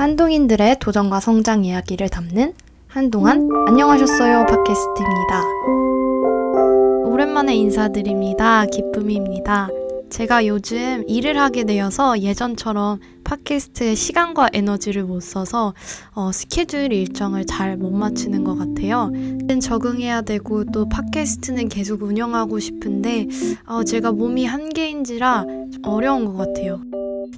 한동인들의 도전과 성장 이야기를 담는 한동안 안녕하셨어요 팟캐스트입니다. 오랜만에 인사드립니다. 기쁨입니다. 제가 요즘 일을 하게 되어서 예전처럼 팟캐스트에 시간과 에너지를 못 써서 어, 스케줄 일정을 잘 못 맞추는 것 같아요. 적응해야 되고 또 팟캐스트는 계속 운영하고 싶은데 어, 제가 몸이 한계인지라 어려운 것 같아요.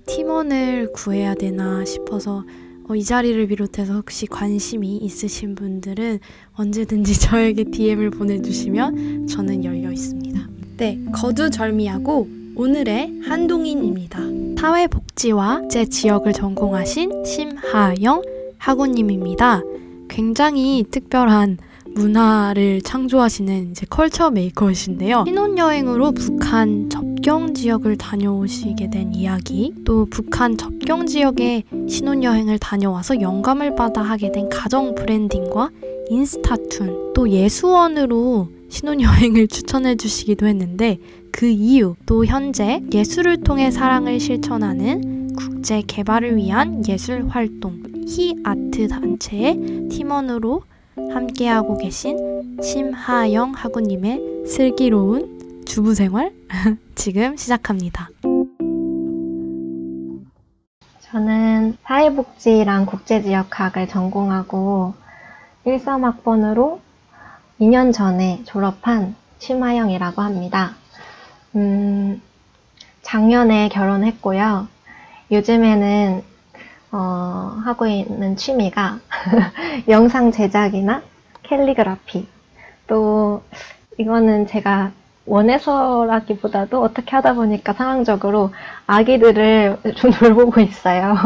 팀원을 구해야 되나 싶어서 어, 이 자리를 비롯해서 혹시 관심이 있으신 분들은 언제든지 저에게 DM을 보내주시면 저는 열려 있습니다. 네, 거두절미하고 오늘의 한동인입니다. 사회복지와 제 지역을 전공하신 심하영 학우님입니다. 굉장히 특별한 문화를 창조하시는 이제 컬처 메이커이신데요. 신혼여행으로 북한 접경 지역을 다녀오시게 된 이야기, 또 북한 접경 지역에 신혼여행을 다녀와서 영감을 받아 하게 된 가정 브랜딩과 인스타툰, 또 예수원으로 신혼여행을 추천해 주시기도 했는데 그 이유, 또 현재 예술을 통해 사랑을 실천하는 국제 개발을 위한 예술 활동, 히 아트 단체의 팀원으로 함께하고 계신 심하영 학우님의 슬기로운 주부 생활 지금 시작합니다. 저는 사회복지랑 국제지역학을 전공하고 13학번으로 2년 전에 졸업한 심하영이라고 합니다. 음, 작년에 결혼했고요. 요즘에는 어, 하고 있는 취미가 영상 제작이나 캘리그라피. 또 이거는 제가 원해서라기보다도 어떻게 하다 보니까 상황적으로 아기들을 좀 돌보고 있어요.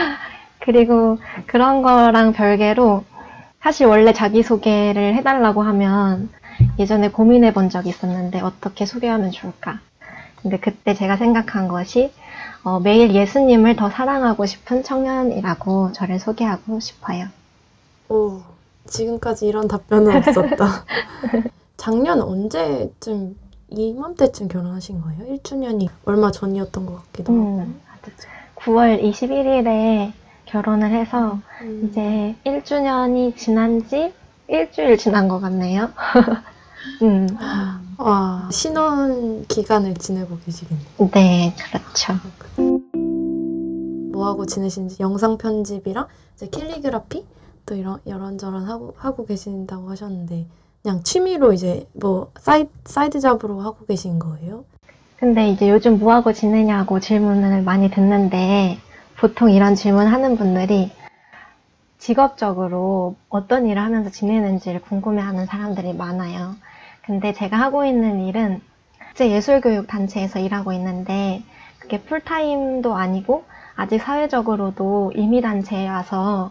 그리고 그런 거랑 별개로 사실 원래 자기소개를 해달라고 하면 예전에 고민해 본 적이 있었는데 어떻게 소개하면 좋을까. 근데 그때 제가 생각한 것이 어, 매일 예수님을 더 사랑하고 싶은 청년이라고 저를 소개하고 싶어요. 오, 지금까지 이런 답변은 없었다. 작년 언제쯤 이맘때쯤 결혼하신 거예요? 1주년이 얼마 전이었던 것 같기도 하고. 음, 9월 21일에 결혼을 해서 음. 이제 1주년이 지난 지 일주일 지난 것 같네요. 음. 와, 신혼 기간을 지내고 계시겠네요. 네, 그렇죠. 뭐 하고 지내시는지 영상 편집이랑 이제 캘리그라피 또 이런 이런저런 하고 하고 계신다고 하셨는데 그냥 취미로 이제 뭐 사이 side job으로 하고 계신 거예요? 근데 이제 요즘 뭐 하고 지내냐고 질문을 많이 듣는데 보통 이런 질문 하는 분들이 직업적으로 어떤 일을 하면서 지내는지를 궁금해하는 사람들이 많아요. 근데 제가 하고 있는 일은 국제 예술교육 단체에서 일하고 있는데 그게 풀타임도 아니고 아직 사회적으로도 임의단체여서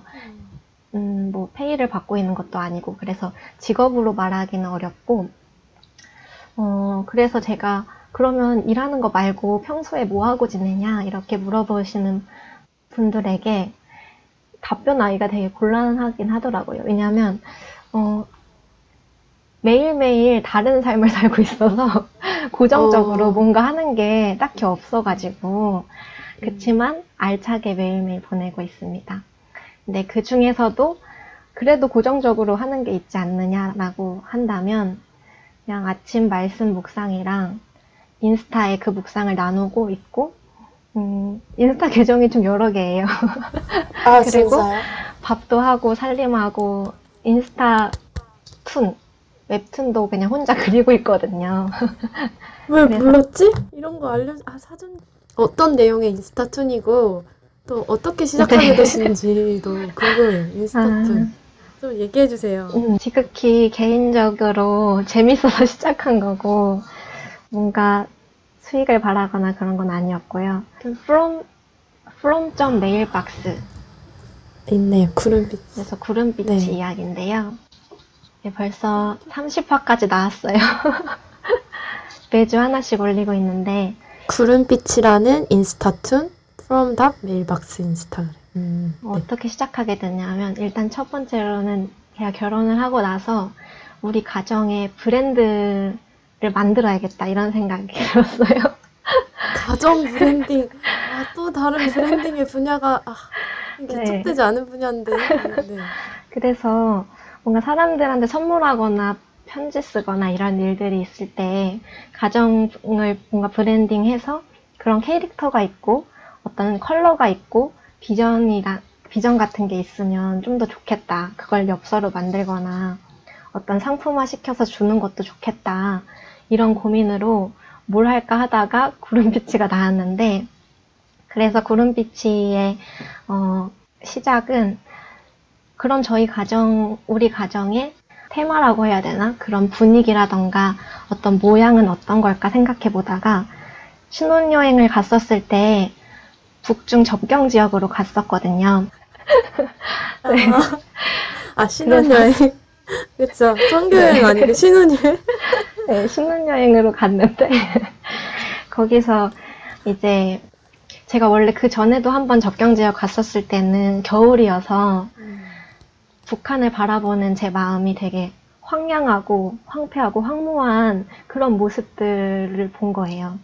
음, 뭐 페이를 받고 있는 것도 아니고 그래서 직업으로 말하기는 어렵고 어, 그래서 제가 그러면 일하는 거 말고 평소에 뭐 하고 지내냐 이렇게 물어보시는 분들에게 답변하기가 되게 곤란하긴 하더라고요. 왜냐하면 어, 매일매일 다른 삶을 살고 있어서 고정적으로 어. 뭔가 하는 게 딱히 없어가지고 그렇지만 알차게 매일매일 보내고 있습니다. 근데 그 중에서도 그래도 고정적으로 하는 게 있지 않느냐라고 한다면 그냥 아침 말씀 묵상이랑 인스타에 그 묵상을 나누고 있고 음, 인스타 계정이 좀 여러 개예요. 아, 그리고 진짜요? 밥도 하고 살림하고 인스타 툰 웹툰도 그냥 혼자 그리고 있거든요. 왜 그래서... 불렀지? 이런 거 알려 아 사전 어떤 내용의 인스타툰이고 또 어떻게 시작하게 네. 되신지도 궁금해요. 인스타툰. 아... 좀 얘기해 주세요. 음, 지극히 개인적으로 재밌어서 시작한 거고 뭔가 수익을 바라거나 그런 건 아니었고요. from from mailbox 있네요. 구름빛. 그래서 구름빛 네. 이야기인데요. 네, 벌써 30화까지 나왔어요. 매주 하나씩 올리고 있는데 구름빛이라는 인스타툰 from the mailbox 인스타그램. 음, 네. 어떻게 시작하게 됐냐면 일단 첫 번째로는 제가 결혼을 하고 나서 우리 가정의 브랜드를 만들어야겠다 이런 생각이 들었어요. 가정 브랜딩. 아, 또 다른 branding의 분야가 아, 네. 개척되지 않은 분야인데. 네. 그래서 뭔가 사람들한테 선물하거나 편지 쓰거나 이런 일들이 있을 때 가정을 뭔가 브랜딩해서 그런 캐릭터가 있고 어떤 컬러가 있고 비전이라 비전 같은 게 있으면 좀 더 좋겠다. 그걸 엽서로 만들거나 어떤 상품화 시켜서 주는 것도 좋겠다. 이런 고민으로 뭘 할까 하다가 구름비치가 나왔는데 그래서 구름비치의 어, 시작은 그럼 저희 가정, 우리 가정의 테마라고 해야 되나? 그런 분위기라던가 어떤 모양은 어떤 걸까 생각해 보다가 신혼여행을 갔었을 때 북중 접경 지역으로 갔었거든요. 네. 아, 신혼여행. 그쵸. 성교여행 아니고 신혼여행. 네, 신혼여행으로 갔는데 거기서 이제 제가 원래 그 전에도 한번 접경 지역 갔었을 때는 겨울이어서 북한을 바라보는 제 마음이 되게 황량하고 황폐하고 황무한 그런 모습들을 본 거예요.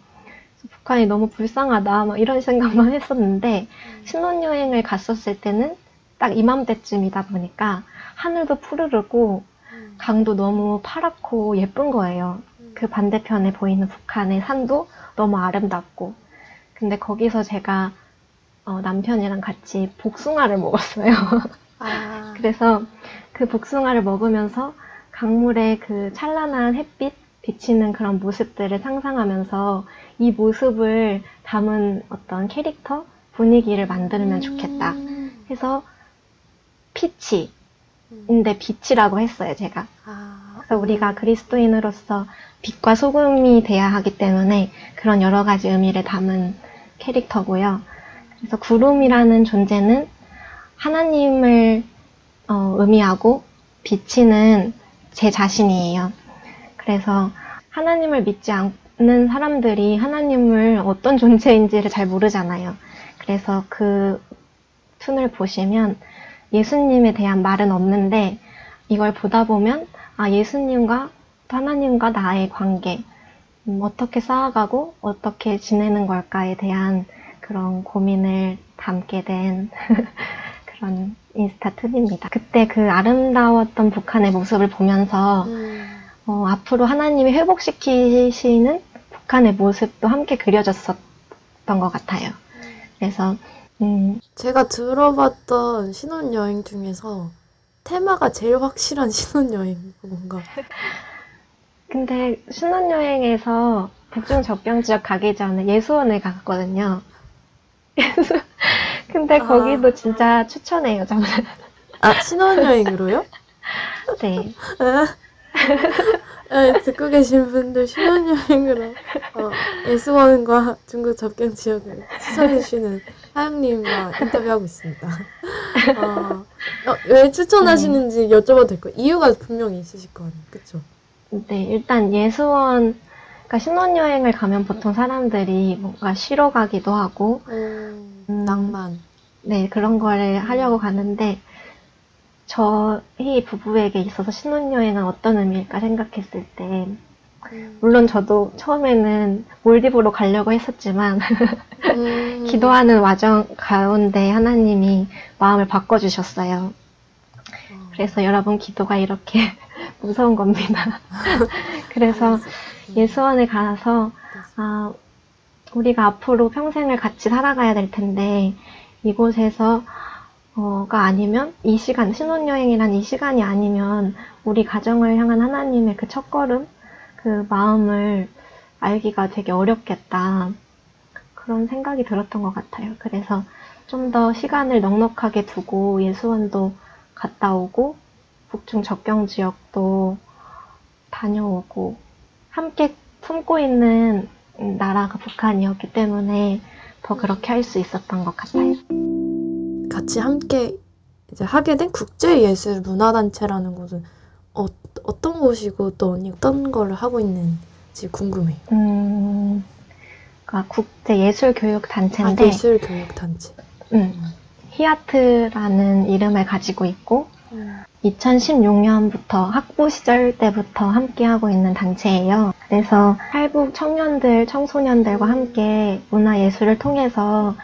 북한이 너무 불쌍하다, 막 이런 생각만 했었는데, 신혼여행을 갔었을 때는 딱 이맘때쯤이다 보니까 하늘도 푸르르고 강도 너무 파랗고 예쁜 거예요. 그 반대편에 보이는 북한의 산도 너무 아름답고. 근데 거기서 제가 어, 남편이랑 같이 복숭아를 먹었어요. 아, 그래서 그 복숭아를 먹으면서 강물의 그 찬란한 햇빛 비치는 그런 모습들을 상상하면서 이 모습을 담은 어떤 캐릭터 분위기를 만들면 좋겠다. 해서 피치인데 빛이라고 했어요 제가. 아, 그래서 우리가 그리스도인으로서 빛과 소금이 돼야 하기 때문에 그런 여러 가지 의미를 담은 캐릭터고요. 그래서 구름이라는 존재는 하나님을 어, 의미하고 비치는 제 자신이에요. 그래서 하나님을 믿지 않는 사람들이 하나님을 어떤 존재인지를 잘 모르잖아요. 그래서 그 툰을 보시면 예수님에 대한 말은 없는데 이걸 보다 보면 아 예수님과 하나님과 나의 관계 음, 어떻게 쌓아가고 어떻게 지내는 걸까에 대한 그런 고민을 담게 된 그런 인스타 툰입니다. 그때 그 아름다웠던 북한의 모습을 보면서 음, 어, 앞으로 하나님이 회복시키시는 북한의 모습도 함께 그려졌었던 것 같아요. 그래서 음, 제가 들어봤던 신혼여행 중에서 테마가 제일 확실한 신혼여행 뭔가. 근데 신혼여행에서 북중 접경 지역 가기 전에 예수원을 갔거든요. 예수- 근데 아. 거기도 진짜 추천해요, 저는. 아, 신혼여행으로요? 네. 네, 듣고 계신 분들 신혼여행으로 어, 예수원과 중국 접경 지역을 추천해주시는 하영님과 인터뷰하고 있습니다. 어, 어, 왜 추천하시는지 여쭤봐도 될까요? 이유가 분명히 있으실 거 아니에요, 그쵸? 네, 일단 예수원, 그러니까 신혼여행을 가면 보통 사람들이 뭔가 쉬러 가기도 하고, 음, 음, 낭만. 네, 그런 거를 하려고 가는데, 저희 부부에게 있어서 신혼여행은 어떤 의미일까 생각했을 때, 음, 물론 저도 처음에는 몰디브로 가려고 했었지만, 음, 기도하는 와정 가운데 하나님이 마음을 바꿔주셨어요. 어, 그래서 여러분 기도가 이렇게 무서운 겁니다. 그래서 예수원에 가서 아, 우리가 앞으로 평생을 같이 살아가야 될 텐데 이곳에서 어가 아니면 이 시간 신혼여행이란 이 시간이 아니면 우리 가정을 향한 하나님의 그 첫걸음 그 마음을 알기가 되게 어렵겠다. 그런 생각이 들었던 것 같아요. 그래서 좀 더 시간을 넉넉하게 두고 예수원도 갔다 오고 북중 접경 지역도 다녀오고 함께 품고 있는 나라가 북한이었기 때문에 더 그렇게 할 수 있었던 것 같아요. 같이 함께 이제 하게 된 국제예술 문화단체라는 곳은 어, 어떤 곳이고 또 언니 어떤 걸 하고 있는지 궁금해요. 음, 그러니까 국제 예술 교육 아, 단체인데 예술교육단체. 음, 히아트라는 이름을 가지고 있고 2016년부터 학부 시절 때부터 함께 하고 있는 단체예요. 그래서 탈북 청년들, 청소년들과 함께 문화예술을 통해서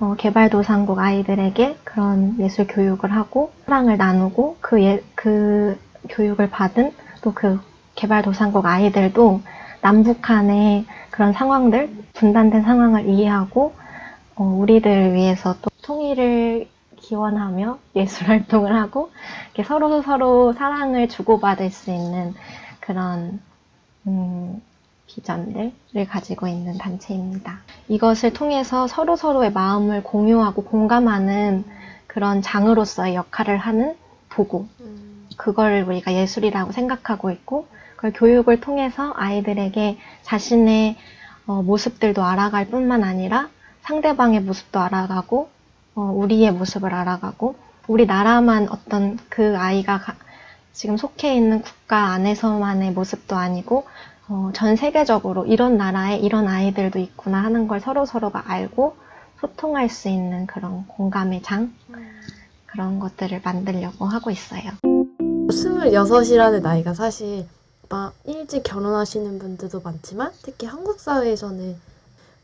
어, 개발도상국 아이들에게 그런 예술 교육을 하고 사랑을 나누고 그, 예, 그 교육을 받은 또 그 개발도상국 아이들도 남북한의 그런 상황들, 분단된 상황을 이해하고 어, 우리들을 위해서 또 통일을 기원하며 예술 활동을 하고 서로 서로 사랑을 주고받을 수 있는 그런 음, 비전들을 가지고 있는 단체입니다. 이것을 통해서 서로 서로의 마음을 공유하고 공감하는 그런 장으로서의 역할을 하는 도구. 그걸 우리가 예술이라고 생각하고 있고, 그걸 교육을 통해서 아이들에게 자신의 어, 모습들도 알아갈 뿐만 아니라 상대방의 모습도 알아가고, 어, 우리의 모습을 알아가고, 우리나라만 어떤 그 아이가 가- 지금 속해 있는 국가 안에서만의 모습도 아니고, 어, 전 세계적으로 이런 나라에 이런 아이들도 있구나 하는 걸 서로 서로가 알고 소통할 수 있는 그런 공감의 장 그런 것들을 만들려고 하고 있어요. 26이라는 나이가 사실 막 일찍 결혼하시는 분들도 많지만 특히 한국 사회에서는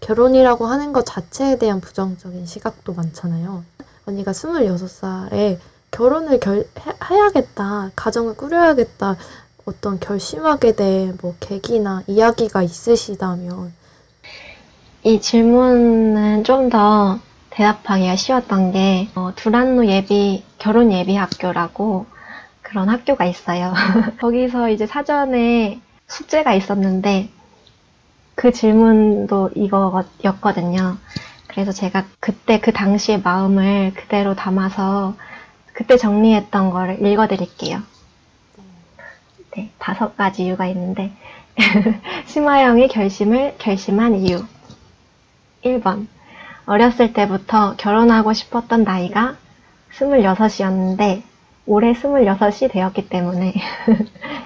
결혼이라고 하는 것 자체에 대한 부정적인 시각도 많잖아요. 언니가 26살에 결혼을 결, 해, 해야겠다, 가정을 꾸려야겠다, 어떤 결심하게 된 뭐 계기나 이야기가 있으시다면 이 질문은 좀 더 대답하기가 쉬웠던 게 어, 두란노 예비 결혼 예비 학교라고 그런 학교가 있어요. 거기서 이제 사전에 숙제가 있었는데 그 질문도 이거였거든요. 그래서 제가 그때 그 당시의 마음을 그대로 담아서 그때 정리했던 거를 읽어드릴게요. 네, 다섯 가지 이유가 있는데 심화영이 결심을 결심한 이유 1번 어렸을 때부터 결혼하고 싶었던 나이가 26이었는데 올해 26이 되었기 때문에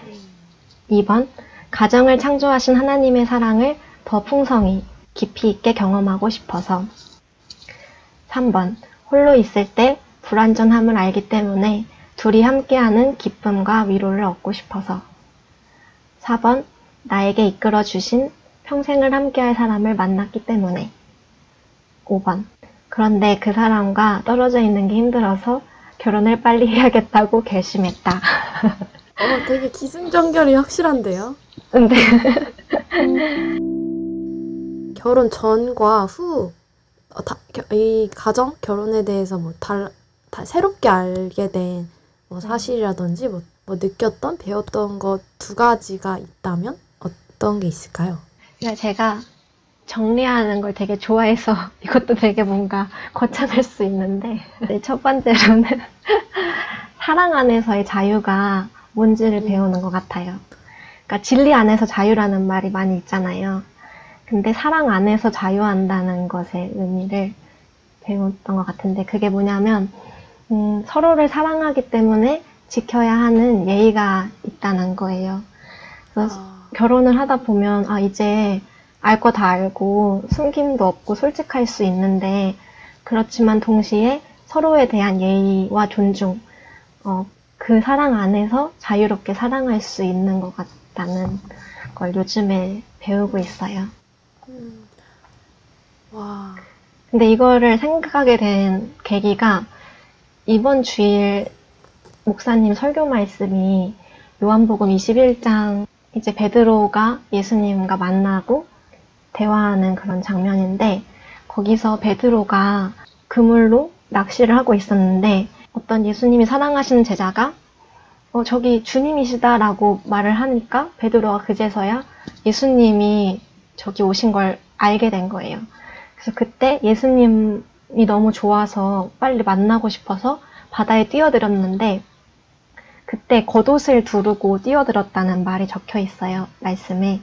2번 가정을 창조하신 하나님의 사랑을 더 풍성히 깊이 있게 경험하고 싶어서. 3번. 홀로 있을 때 불완전함을 알기 때문에 둘이 함께하는 기쁨과 위로를 얻고 싶어서. 4번. 나에게 이끌어 주신 평생을 함께할 사람을 만났기 때문에. 5번. 그런데 그 사람과 떨어져 있는 게 힘들어서 결혼을 빨리 해야겠다고 결심했다. 어, 되게 기승전결이 확실한데요. 근데 결혼 전과 후, 어, 다, 겨- 이 가정, 결혼에 대해서 뭐 달, 다 새롭게 알게 된 뭐 사실이라든지 뭐, 뭐 느꼈던, 배웠던 것 두 가지가 있다면 어떤 게 있을까요? 그냥 제가 정리하는 걸 되게 좋아해서 이것도 되게 뭔가 거창할 수 있는데 네, 첫 번째로는 사랑 안에서의 자유가 뭔지를 음. 배우는 것 같아요. 그러니까 진리 안에서 자유라는 말이 많이 있잖아요. 근데 사랑 안에서 자유한다는 것의 의미를 배웠던 것 같은데 그게 뭐냐면 음, 서로를 사랑하기 때문에 지켜야 하는 예의가 있다는 거예요. 그래서 결혼을 하다 보면 아 이제 알 거 다 알고 숨김도 없고 솔직할 수 있는데 그렇지만 동시에 서로에 대한 예의와 존중 어, 그 사랑 안에서 자유롭게 사랑할 수 있는 것 같 다는 걸 요즘에 배우고 있어요. 음. 와, 근데 이거를 생각하게 된 계기가 이번 주일 목사님 설교 말씀이 요한복음 21장 이제 베드로가 예수님과 만나고 대화하는 그런 장면인데 거기서 베드로가 그물로 낚시를 하고 있었는데 어떤 예수님이 사랑하시는 제자가 어, 저기 주님이시다라고 말을 하니까 베드로가 그제서야 예수님이 저기 오신 걸 알게 된 거예요. 그래서 그때 예수님이 너무 좋아서 빨리 만나고 싶어서 바다에 뛰어들었는데 그때 겉옷을 두르고 뛰어들었다는 말이 적혀 있어요. 말씀에.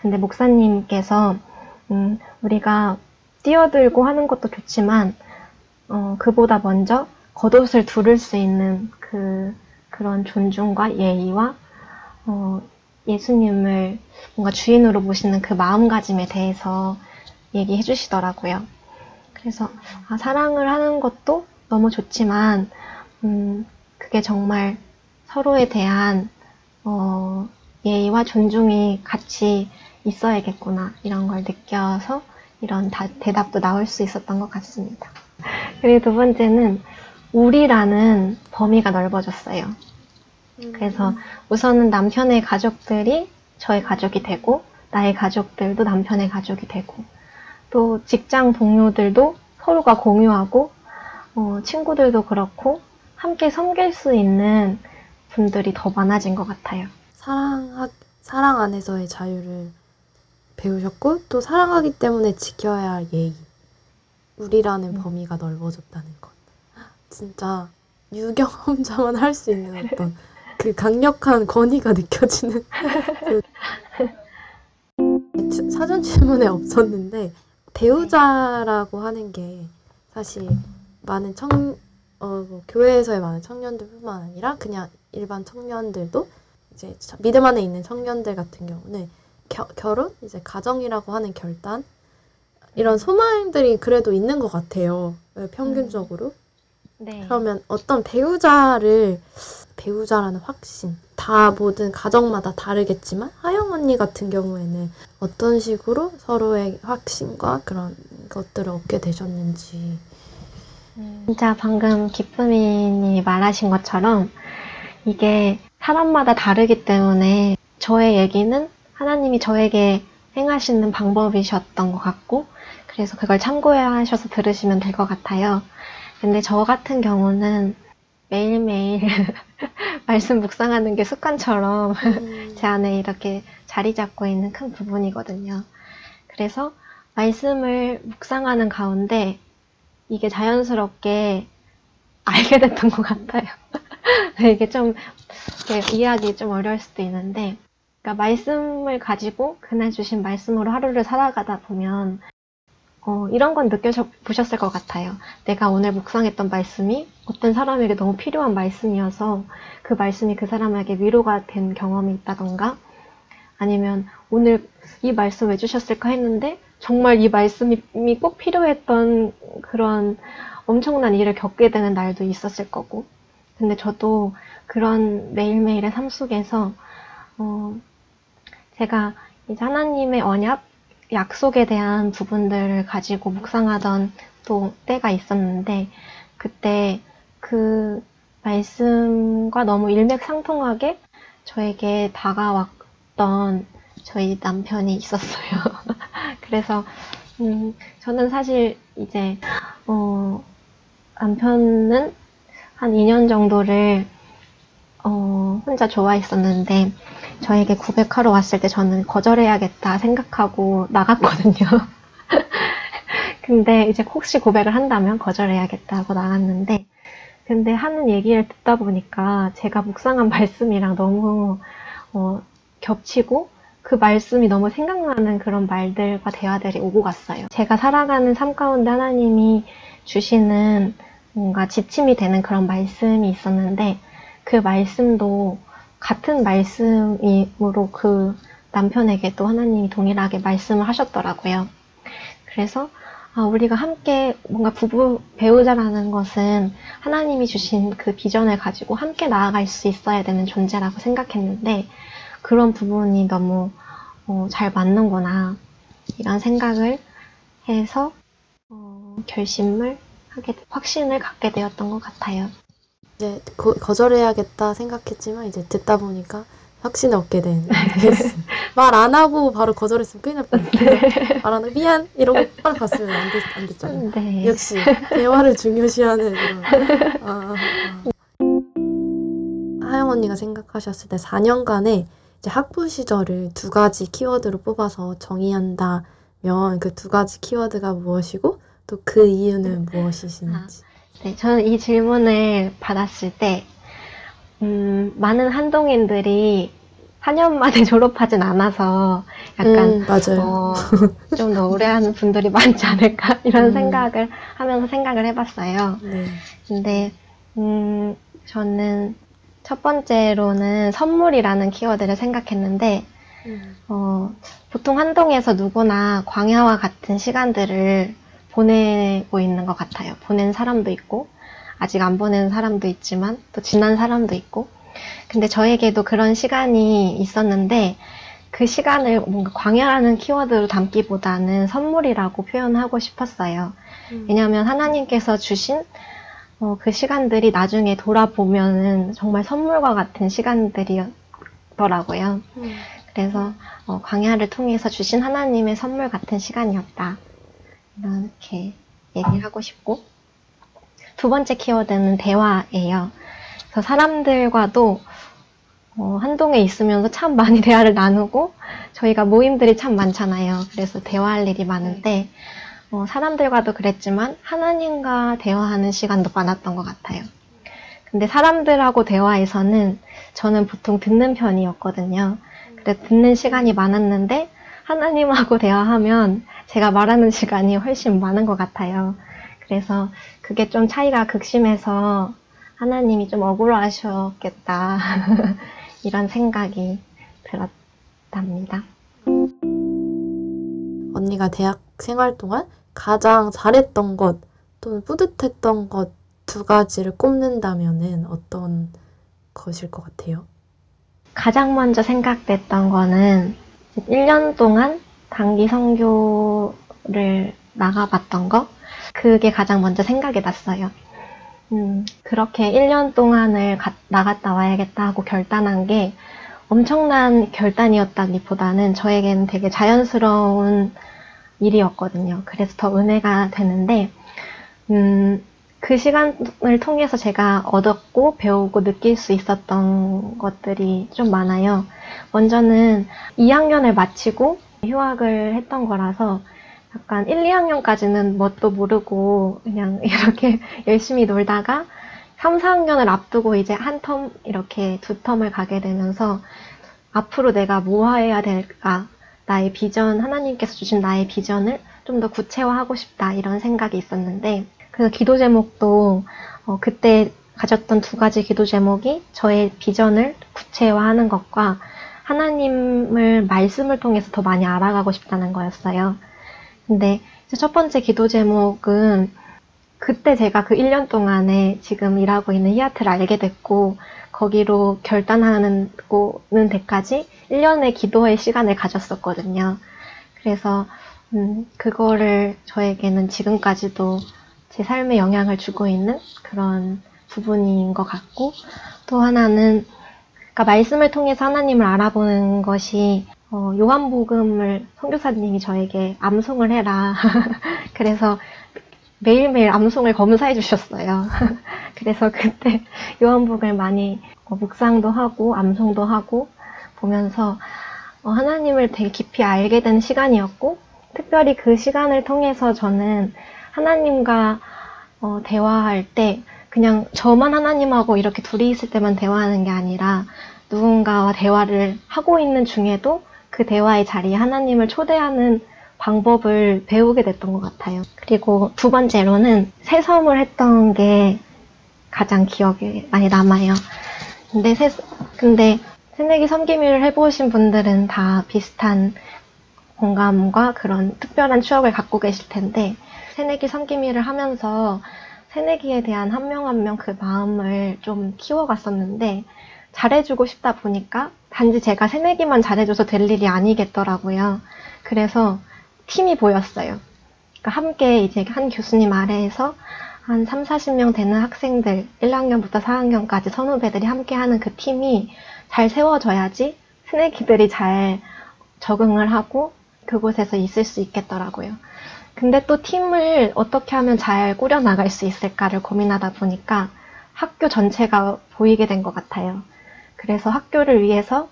근데 목사님께서 음, 우리가 뛰어들고 하는 것도 좋지만 어, 그보다 먼저 겉옷을 두를 수 있는 그 그런 존중과 예의와 어, 예수님을 뭔가 주인으로 모시는 그 마음가짐에 대해서 얘기해 주시더라고요. 그래서 아, 사랑을 하는 것도 너무 좋지만 음, 그게 정말 서로에 대한 어, 예의와 존중이 같이 있어야겠구나 이런 걸 느껴서 이런 다- 대답도 나올 수 있었던 것 같습니다. 그리고 두 번째는 우리라는 범위가 넓어졌어요. 그래서 우선은 남편의 가족들이 저의 가족이 되고 나의 가족들도 남편의 가족이 되고 또 직장 동료들도 서로가 공유하고 어, 친구들도 그렇고 함께 섬길 수 있는 분들이 더 많아진 것 같아요. 사랑 사랑 안에서의 자유를 배우셨고 또 사랑하기 때문에 지켜야 할 예의. 우리라는 음. 범위가 넓어졌다는 것. 진짜 유경험자만 할 수 있는 어떤 그 강력한 권위가 느껴지는 그 주- 사전 질문에 없었는데 배우자라고 하는 게 사실 많은 청 어, 뭐 교회에서의 많은 청년들뿐만 아니라 그냥 일반 청년들도 이제 저- 믿음 안에 있는 청년들 같은 경우는 겨- 결혼 이제 가정이라고 하는 결단 이런 소망들이 그래도 있는 것 같아요. 네, 평균적으로. 네. 그러면 어떤 배우자를 배우자라는 확신 다 모든 가정마다 다르겠지만 하영 언니 같은 경우에는 어떤 식으로 서로의 확신과 그런 것들을 얻게 되셨는지 진짜 방금 기쁨이님이 말하신 것처럼 이게 사람마다 다르기 때문에 저의 얘기는 하나님이 저에게 행하시는 방법이셨던 것 같고 그래서 그걸 참고하셔서 들으시면 될 것 같아요. 근데 저 같은 경우는 매일매일 말씀 묵상하는 게 습관처럼 제 안에 이렇게 자리 잡고 있는 큰 부분이거든요. 그래서 말씀을 묵상하는 가운데 이게 자연스럽게 알게 됐던 것 같아요. 이게 좀 이해하기 좀 어려울 수도 있는데, 그러니까 말씀을 가지고 그날 주신 말씀으로 하루를 살아가다 보면 어, 이런 건 느껴보셨을 것 같아요. 내가 오늘 묵상했던 말씀이 어떤 사람에게 너무 필요한 말씀이어서 그 말씀이 그 사람에게 위로가 된 경험이 있다던가 아니면 오늘 이 말씀 왜 주셨을까 했는데 정말 이 말씀이 꼭 필요했던 그런 엄청난 일을 겪게 되는 날도 있었을 거고 근데 저도 그런 매일매일의 삶 속에서 어, 제가 이제 하나님의 언약 약속에 대한 부분들을 가지고 묵상하던 또 때가 있었는데 그때 그 말씀과 너무 일맥상통하게 저에게 다가왔던 저희 남편이 있었어요. 그래서 음, 저는 사실 이제 어, 남편은 한 2년 정도를 어, 혼자 좋아했었는데 저에게 고백하러 왔을 때 저는 거절해야겠다 생각하고 나갔거든요. 근데 이제 혹시 고백을 한다면 거절해야겠다 하고 나갔는데 근데 하는 얘기를 듣다 보니까 제가 묵상한 말씀이랑 너무 어, 겹치고 그 말씀이 너무 생각나는 그런 말들과 대화들이 오고 갔어요. 제가 살아가는 삶 가운데 하나님이 주시는 뭔가 지침이 되는 그런 말씀이 있었는데 그 말씀도 같은 말씀으로 그 남편에게 또 하나님이 동일하게 말씀을 하셨더라고요. 그래서 아, 우리가 함께 뭔가 부부 배우자라는 것은 하나님이 주신 그 비전을 가지고 함께 나아갈 수 있어야 되는 존재라고 생각했는데 그런 부분이 너무 어, 잘 맞는구나 이런 생각을 해서 어, 결심을 하게 확신을 갖게 되었던 것 같아요. 이제 거, 거절해야겠다 생각했지만 이제 듣다 보니까 확신을 얻게 된 말안 하고 바로 거절했으면 큰일 날 뻔했는데 말안 하고 미안 이러고 빨리 갔으면 안, 됐, 안 됐잖아요. 네. 역시 대화를 중요시하는 이런 아, 아, 아. 하영 언니가 생각하셨을 때 4년간의 이제 학부 시절을 두 가지 키워드로 뽑아서 정의한다면 그 두 가지 키워드가 무엇이고 또 그 이유는 무엇이신지. 네, 저는 이 질문을 받았을 때, 음, 많은 한동인들이 4년 만에 졸업하진 않아서 약간, 음, 맞아요. 어, 좀더 오래 하는 분들이 많지 않을까? 이런 음. 생각을 하면서 생각을 해봤어요. 네. 근데, 음, 저는 첫 번째로는 선물이라는 키워드를 생각했는데, 음. 어, 보통 한동에서 누구나 광야와 같은 시간들을 보내고 있는 것 같아요. 보낸 사람도 있고, 아직 안 보낸 사람도 있지만, 또 지난 사람도 있고. 근데 저에게도 그런 시간이 있었는데, 그 시간을 뭔가 광야라는 키워드로 담기보다는 선물이라고 표현하고 싶었어요. 왜냐하면 하나님께서 주신 어, 그 시간들이 나중에 돌아보면은 정말 선물과 같은 시간들이었더라고요. 음. 그래서 어, 광야를 통해서 주신 하나님의 선물 같은 시간이었다. 이렇게 얘기를 하고 싶고 두 번째 키워드는 대화예요. 그래서 사람들과도 어, 한동에 있으면서 참 많이 대화를 나누고 저희가 모임들이 참 많잖아요. 그래서 대화할 일이 많은데 어, 사람들과도 그랬지만 하나님과 대화하는 시간도 많았던 것 같아요. 근데 사람들하고 대화에서는 저는 보통 듣는 편이었거든요. 그래서 듣는 시간이 많았는데 하나님하고 대화하면 제가 말하는 시간이 훨씬 많은 것 같아요. 그래서 그게 좀 차이가 극심해서 하나님이 좀 억울하셨겠다. 이런 생각이 들었답니다. 언니가 대학 생활 동안 가장 잘했던 것 또는 뿌듯했던 것 두 가지를 꼽는다면은 어떤 것일 것 같아요? 가장 먼저 생각됐던 거는 1년 동안 단기 선교를 나가봤던 거? 그게 가장 먼저 생각이 났어요. 음, 그렇게 1년 동안을 가- 나갔다 와야겠다 하고 결단한 게 엄청난 결단이었다기보다는 저에게는 되게 자연스러운 일이었거든요. 그래서 더 은혜가 되는데, 음, 그 시간을 통해서 제가 얻었고 배우고 느낄 수 있었던 것들이 좀 많아요. 먼저는 2학년을 마치고 휴학을 했던 거라서 약간 1, 2학년까지는 뭣도 모르고 그냥 이렇게 열심히 놀다가 3, 4학년을 앞두고 이제 한 텀, 이렇게 두 텀을 가게 되면서 앞으로 내가 뭐 해야 될까? 나의 비전, 하나님께서 주신 나의 비전을 좀 더 구체화하고 싶다. 이런 생각이 있었는데, 그 기도 제목도 어, 그때 가졌던 두 가지 기도 제목이 저의 비전을 구체화하는 것과 하나님을 말씀을 통해서 더 많이 알아가고 싶다는 거였어요. 근데 첫 번째 기도 제목은 그때 제가 그 1년 동안에 지금 일하고 있는 히아트를 알게 됐고 거기로 결단하는 고는 데까지 1년의 기도의 시간을 가졌었거든요. 그래서 음, 그거를 저에게는 지금까지도 제 삶에 영향을 주고 있는 그런 부분인 것 같고 또 하나는 그러니까 말씀을 통해서 하나님을 알아보는 것이 어, 요한복음을 선교사님이 저에게 암송을 해라. 그래서 매일매일 암송을 검사해 주셨어요. 그래서 그때 요한복음을 많이 어, 묵상도 하고 암송도 하고 보면서 어, 하나님을 되게 깊이 알게 된 시간이었고 특별히 그 시간을 통해서 저는 하나님과 어, 대화할 때 그냥 저만 하나님하고 이렇게 둘이 있을 때만 대화하는 게 아니라 누군가와 대화를 하고 있는 중에도 그 대화의 자리에 하나님을 초대하는 방법을 배우게 됐던 것 같아요. 그리고 두 번째로는 새섬을 했던 게 가장 기억에 많이 남아요. 근데 새, 근데 새내기 섬김일을 해보신 분들은 다 비슷한 공감과 그런 특별한 추억을 갖고 계실 텐데 새내기 섬김일을 하면서 새내기에 대한 한 명 한 명 그 마음을 좀 키워갔었는데 잘해주고 싶다 보니까 단지 제가 새내기만 잘해줘서 될 일이 아니겠더라고요. 그래서 팀이 보였어요. 그러니까 함께 이제 한 교수님 아래에서 한 3, 40명 되는 학생들, 1학년부터 4학년까지 선후배들이 함께 하는 그 팀이 잘 세워져야지 새내기들이 잘 적응을 하고 그곳에서 있을 수 있겠더라고요. 근데 또 팀을 어떻게 하면 잘 꾸려나갈 수 있을까를 고민하다 보니까 학교 전체가 보이게 된 것 같아요. 그래서 학교를 위해서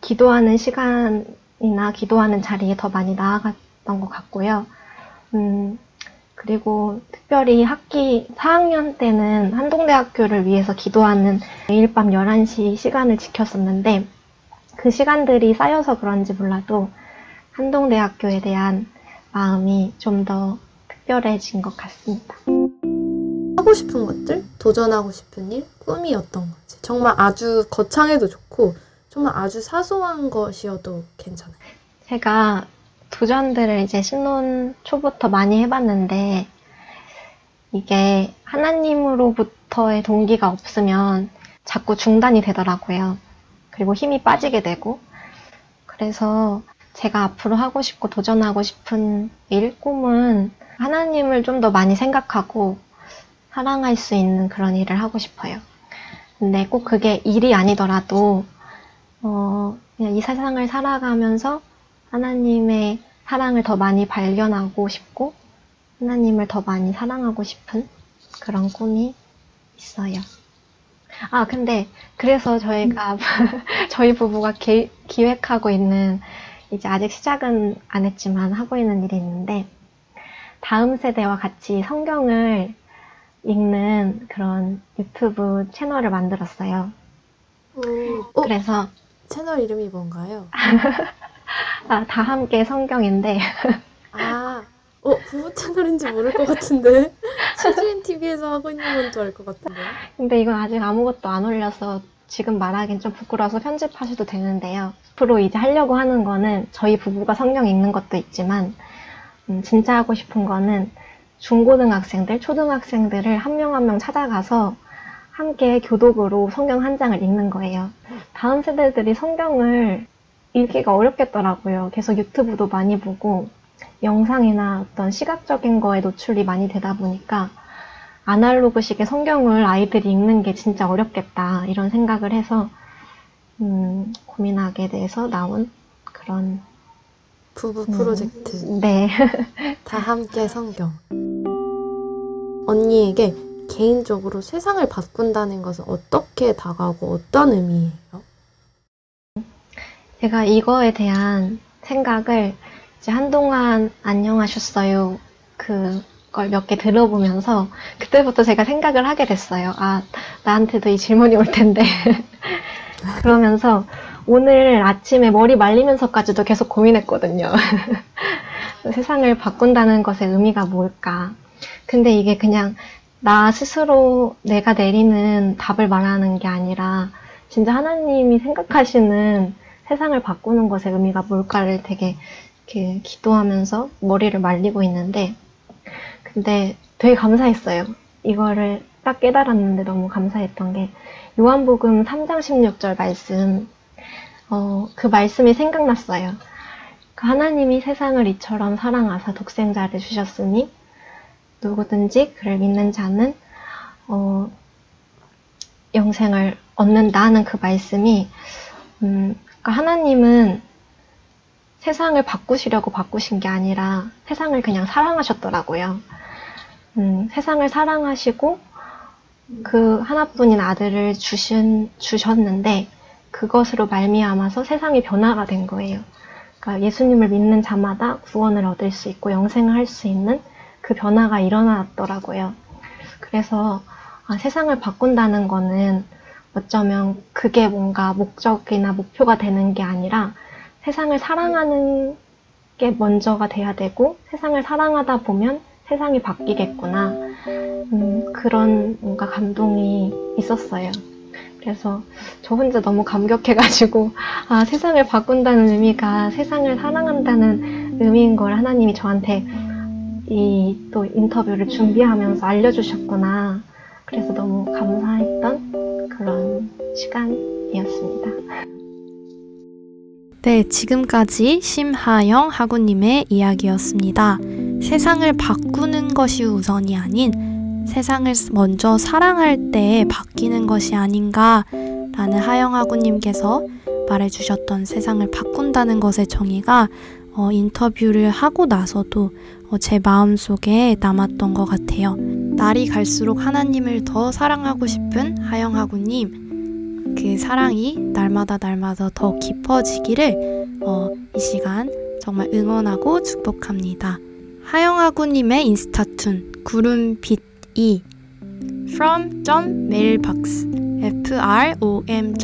기도하는 시간이나 기도하는 자리에 더 많이 나아갔던 것 같고요. 음, 그리고 특별히 학기 4학년 때는 한동대학교를 위해서 기도하는 매일 밤 11시 시간을 지켰었는데 그 시간들이 쌓여서 그런지 몰라도 한동대학교에 대한 마음이 좀 더 특별해진 것 같습니다. 하고 싶은 것들, 도전하고 싶은 일, 꿈이 어떤 거지? 정말 아주 거창해도 좋고, 정말 아주 사소한 것이어도 괜찮아요. 제가 도전들을 이제 신혼 초부터 많이 해봤는데 이게 하나님으로부터의 동기가 없으면 자꾸 중단이 되더라고요. 그리고 힘이 빠지게 되고 그래서 제가 앞으로 하고 싶고 도전하고 싶은 일, 꿈은 하나님을 좀 더 많이 생각하고 사랑할 수 있는 그런 일을 하고 싶어요. 근데 꼭 그게 일이 아니더라도, 어, 그냥 이 세상을 살아가면서 하나님의 사랑을 더 많이 발견하고 싶고, 하나님을 더 많이 사랑하고 싶은 그런 꿈이 있어요. 아, 근데 그래서 저희가 저희 부부가 기, 기획하고 있는 이제 아직 시작은 안 했지만 하고 있는 일이 있는데 다음 세대와 같이 성경을 읽는 그런 유튜브 채널을 만들었어요. 어, 그래서 채널 이름이 뭔가요? 아, 다 함께 성경인데 아, 어, 부부 채널인지 모를 것 같은데. CGN TV에서 하고 있는 건 줄 알 것 같은데. 근데 이건 아직 아무것도 안 올려서 지금 말하긴 좀 부끄러워서 편집하셔도 되는데요. 앞으로 이제 하려고 하는 거는 저희 부부가 성경 읽는 것도 있지만 음, 진짜 하고 싶은 거는 중고등학생들, 초등학생들을 한명 한 명 찾아가서 함께 교독으로 성경 한 장을 읽는 거예요. 다음 세대들이 성경을 읽기가 어렵겠더라고요. 계속 유튜브도 많이 보고 영상이나 어떤 시각적인 거에 노출이 많이 되다 보니까 아날로그식의 성경을 아이들이 읽는 게 진짜 어렵겠다 이런 생각을 해서 음, 고민하게 돼서 나온 그런 부부 음, 프로젝트. 네 다 함께 성경. 언니에게 개인적으로 세상을 바꾼다는 것은 어떻게 다가오고 어떤 의미예요? 제가 이거에 대한 생각을 이제 한동안 안녕하셨어요 그 걸 몇 개 들어보면서 그때부터 제가 생각을 하게 됐어요. 아 나한테도 이 질문이 올 텐데 그러면서 오늘 아침에 머리 말리면서까지도 계속 고민했거든요. 세상을 바꾼다는 것의 의미가 뭘까? 근데 이게 그냥 나 스스로 내가 내리는 답을 말하는 게 아니라 진짜 하나님이 생각하시는 세상을 바꾸는 것의 의미가 뭘까를 되게 이렇게 기도하면서 머리를 말리고 있는데 근데 되게 감사했어요. 이거를 딱 깨달았는데 너무 감사했던 게 요한복음 3장 16절 말씀 어, 그 말씀이 생각났어요. 그 하나님이 세상을 이처럼 사랑하사 독생자를 주셨으니 누구든지 그를 믿는 자는 어, 영생을 얻는다는 그 말씀이 음, 그러니까 하나님은 세상을 바꾸시려고 바꾸신 게 아니라 세상을 그냥 사랑하셨더라고요. 음, 세상을 사랑하시고 그 하나뿐인 아들을 주신, 주셨는데 그것으로 말미암아서 세상이 변화가 된 거예요. 그러니까 예수님을 믿는 자마다 구원을 얻을 수 있고 영생을 할 수 있는 그 변화가 일어났더라고요. 그래서 아, 세상을 바꾼다는 거는 어쩌면 그게 뭔가 목적이나 목표가 되는 게 아니라 세상을 사랑하는 게 먼저가 돼야 되고 세상을 사랑하다 보면 세상이 바뀌겠구나. 음, 그런 뭔가 감동이 있었어요. 그래서 저 혼자 너무 감격해가지고, 아, 세상을 바꾼다는 의미가 세상을 사랑한다는 의미인 걸 하나님이 저한테 이 또 인터뷰를 준비하면서 알려주셨구나. 그래서 너무 감사했던 그런 시간이었습니다. 네, 지금까지 심하영 하구님의 이야기였습니다. 세상을 바꾸는 것이 우선이 아닌 세상을 먼저 사랑할 때 바뀌는 것이 아닌가 라는 하영 하구님께서 말해주셨던 세상을 바꾼다는 것의 정의가 어, 인터뷰를 하고 나서도 어, 제 마음 속에 남았던 것 같아요. 날이 갈수록 하나님을 더 사랑하고 싶은 하영 하구님 그 사랑이 날마다 날마다 더 깊어지기를 어, 이 시간 정말 응원하고 축복합니다. 하영아구님의 인스타툰 구름빛이 from mailbox f r o m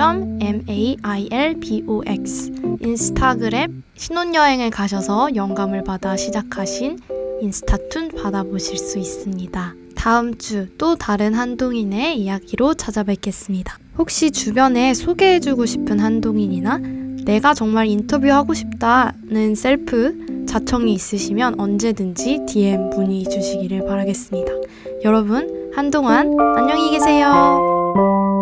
m a i l b o x 인스타그램 신혼여행을 가셔서 영감을 받아 시작하신 인스타툰 받아보실 수 있습니다. 다음 주 또 다른 한동인의 이야기로 찾아뵙겠습니다. 혹시 주변에 소개해주고 싶은 한동인이나 내가 정말 인터뷰하고 싶다는 셀프 자청이 있으시면 언제든지 DM 문의 주시기를 바라겠습니다. 여러분, 한동안 안녕히 계세요.